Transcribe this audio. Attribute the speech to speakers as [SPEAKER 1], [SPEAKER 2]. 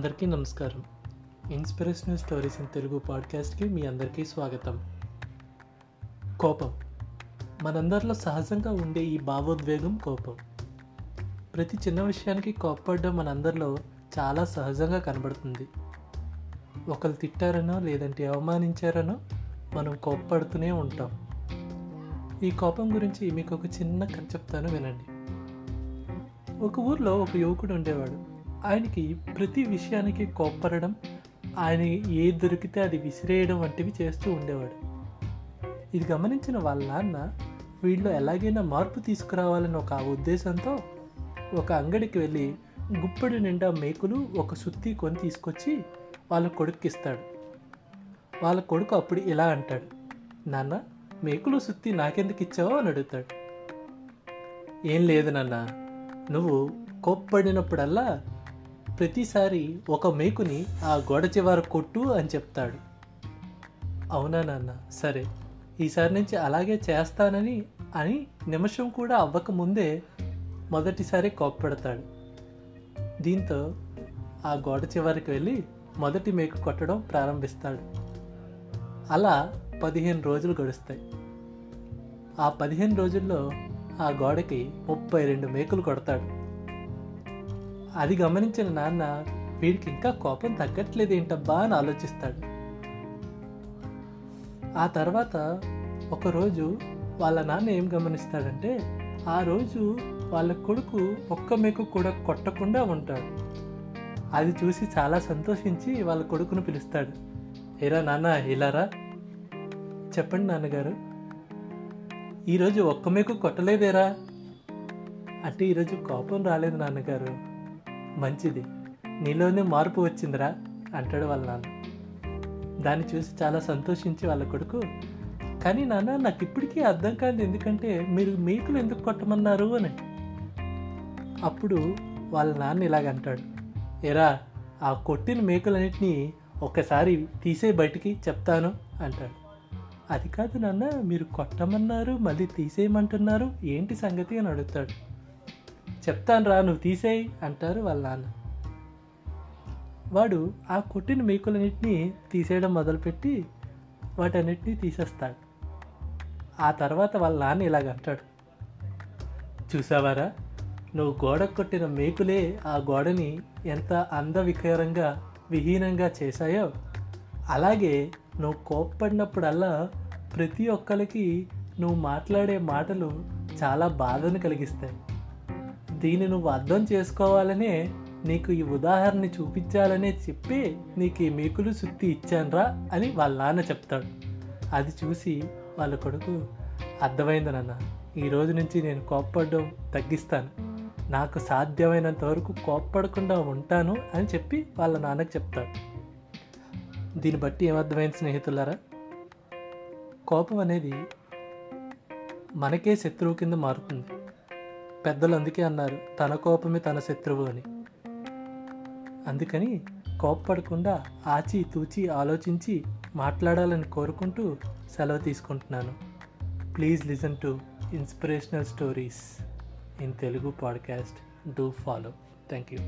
[SPEAKER 1] అందరికీ నమస్కారం. Inspirational stories in Telugu పాడ్కాస్ట్కి మీ అందరికీ స్వాగతం. కోపం. మనందరిలో సహజంగా ఉండే ఈ భావోద్వేగం కోపం. ప్రతి చిన్న విషయానికి కోప్పడడం మనందరిలో చాలా సహజంగా కనబడుతుంది. ఒకరు తిట్టారనో లేదంటే అవమానించారనో మనం కోప్పడుతూనే ఉంటాం. ఈ కోపం గురించి మీకు ఒక చిన్న కథ చెప్తాను వినండి. ఒక ఊర్లో ఒక యువకుడు ఉండేవాడు. ఆయనకి ప్రతి విషయానికి కోప్పడడం ఆయన ఏది దొరికితే అది విసిరేయడం వంటివి చేస్తూ ఉండేవాడు. ఇది గమనించిన వాళ్ళ నాన్న వీళ్ళు ఎలాగైనా మార్పు తీసుకురావాలని ఒక ఉద్దేశంతో ఒక అంగడికి వెళ్ళి గుప్పెడు నిండా మేకులు ఒక సుత్తి కొని తీసుకొచ్చి వాళ్ళ కొడుక్కి ఇస్తాడు. వాళ్ళ కొడుకు అప్పుడు ఇలా అంటాడు నాన్న మేకులు సుత్తి నాకెందుకు ఇచ్చావో? అని అడుగుతాడు. ఏం లేదు నాన్న నువ్వు కోప్పడినప్పుడల్లా ప్రతిసారి ఒక మేకుని ఆ గోడ చివర కొట్టు అని చెప్తాడు. అవునా నాన్న? సరే. ఈసారి నుంచి అలాగే చేస్తానని అని నిమిషం కూడా అవ్వకముందే మొదటిసారి కోప్పడతాడు. దీంతో ఆ గోడ చివరికి వెళ్ళి మొదటి మేకు కొట్టడం ప్రారంభిస్తాడు. అలా పదిహేను రోజులు గడుస్తాయి. ఆ పదిహేను రోజుల్లో ఆ గోడకి ముప్పై రెండు మేకులు కొడతాడు. అది గమనించిన నాన్న వీడికి ఇంకా కోపం తగ్గట్లేదు ఏంటబ్బా అని ఆలోచిస్తాడు. ఆ తర్వాత ఒకరోజు వాళ్ళ నాన్న ఏం గమనిస్తాడంటే ఆ రోజు వాళ్ళ కొడుకు ఒక్క మేకు కూడా కొట్టకుండా ఉంటాడు. అది చూసి చాలా సంతోషించి వాళ్ళ కొడుకును పిలుస్తాడు. ఏరా నాన్న ఇలారా చెప్పండి నాన్నగారు. ఈరోజు ఒక్క మేకు కొట్టలేదేరా. అంటే ఈరోజు కోపం రాలేదు నాన్నగారు. మంచిది. నీలోనే మార్పు వచ్చిందిరా అంటాడు వాళ్ళ నాన్న. దాన్ని చూసి చాలా సంతోషించి వాళ్ళ కొడుకు కానీ నాన్న నాకు ఇప్పటికీ అర్థం కాదు ఎందుకంటే మీరు మేకులు ఎందుకు కొట్టమన్నారు? అని. అప్పుడు వాళ్ళ నాన్న ఇలాగంటాడు ఎరా ఆ కొట్టిన మేకులన్నింటినీ ఒక్కసారి తీసే బయటికి చెప్తాను అంటాడు. అది కాదు నాన్న మీరు కొట్టమన్నారు మళ్ళీ తీసేయమంటున్నారు ఏంటి సంగతి? అని అడుగుతాడు. చెప్తాను రా నువ్వు తీసేయి అంటారు వాళ్ళ నాన్న. వాడు ఆ కొట్టిన మేకులన్నింటినీ తీసేయడం మొదలుపెట్టి వాటన్నిటినీ తీసేస్తాడు. ఆ తర్వాత వాళ్ళ నాన్న ఇలాగంటాడు చూసావారా? నువ్వు గోడ కొట్టిన మేకులే ఆ గోడని ఎంత అందవికారంగా విహీనంగా చేశాయో అలాగే నువ్వు కోప్పడినప్పుడల్లా ప్రతి ఒక్కరికి నువ్వు మాట్లాడే మాటలు చాలా బాధను కలిగిస్తాయి. దీన్ని నువ్వు అర్థం చేసుకోవాలనే నీకు ఈ ఉదాహరణ చూపించాలనే చెప్పి నీకు ఈ మేకులు సుత్తి ఇచ్చానురా అని వాళ్ళ నాన్న చెప్తాడు. అది చూసి వాళ్ళ కొడుకు అర్థమైంది నాన్న ఈ రోజు నుంచి నేను కోప్పడడం తగ్గిస్తాను. నాకు సాధ్యమైనంత వరకు కోప్పడకుండా ఉంటాను అని చెప్పి వాళ్ళ నాన్నకు చెప్తాడు. దీన్ని బట్టి ఏమర్థమైంది స్నేహితులారా? కోపం అనేది మనకే శత్రువు కింద మారుతుంది. పెద్దలు అందుకే అన్నారు తన కోపమే తన శత్రువు అని. అందుకని కోప్పడకుండా ఆచి తూచి ఆలోచించి మాట్లాడాలని కోరుకుంటూ సెలవు తీసుకుంటున్నాను. Please listen to inspirational stories in Telugu podcast do follow thank you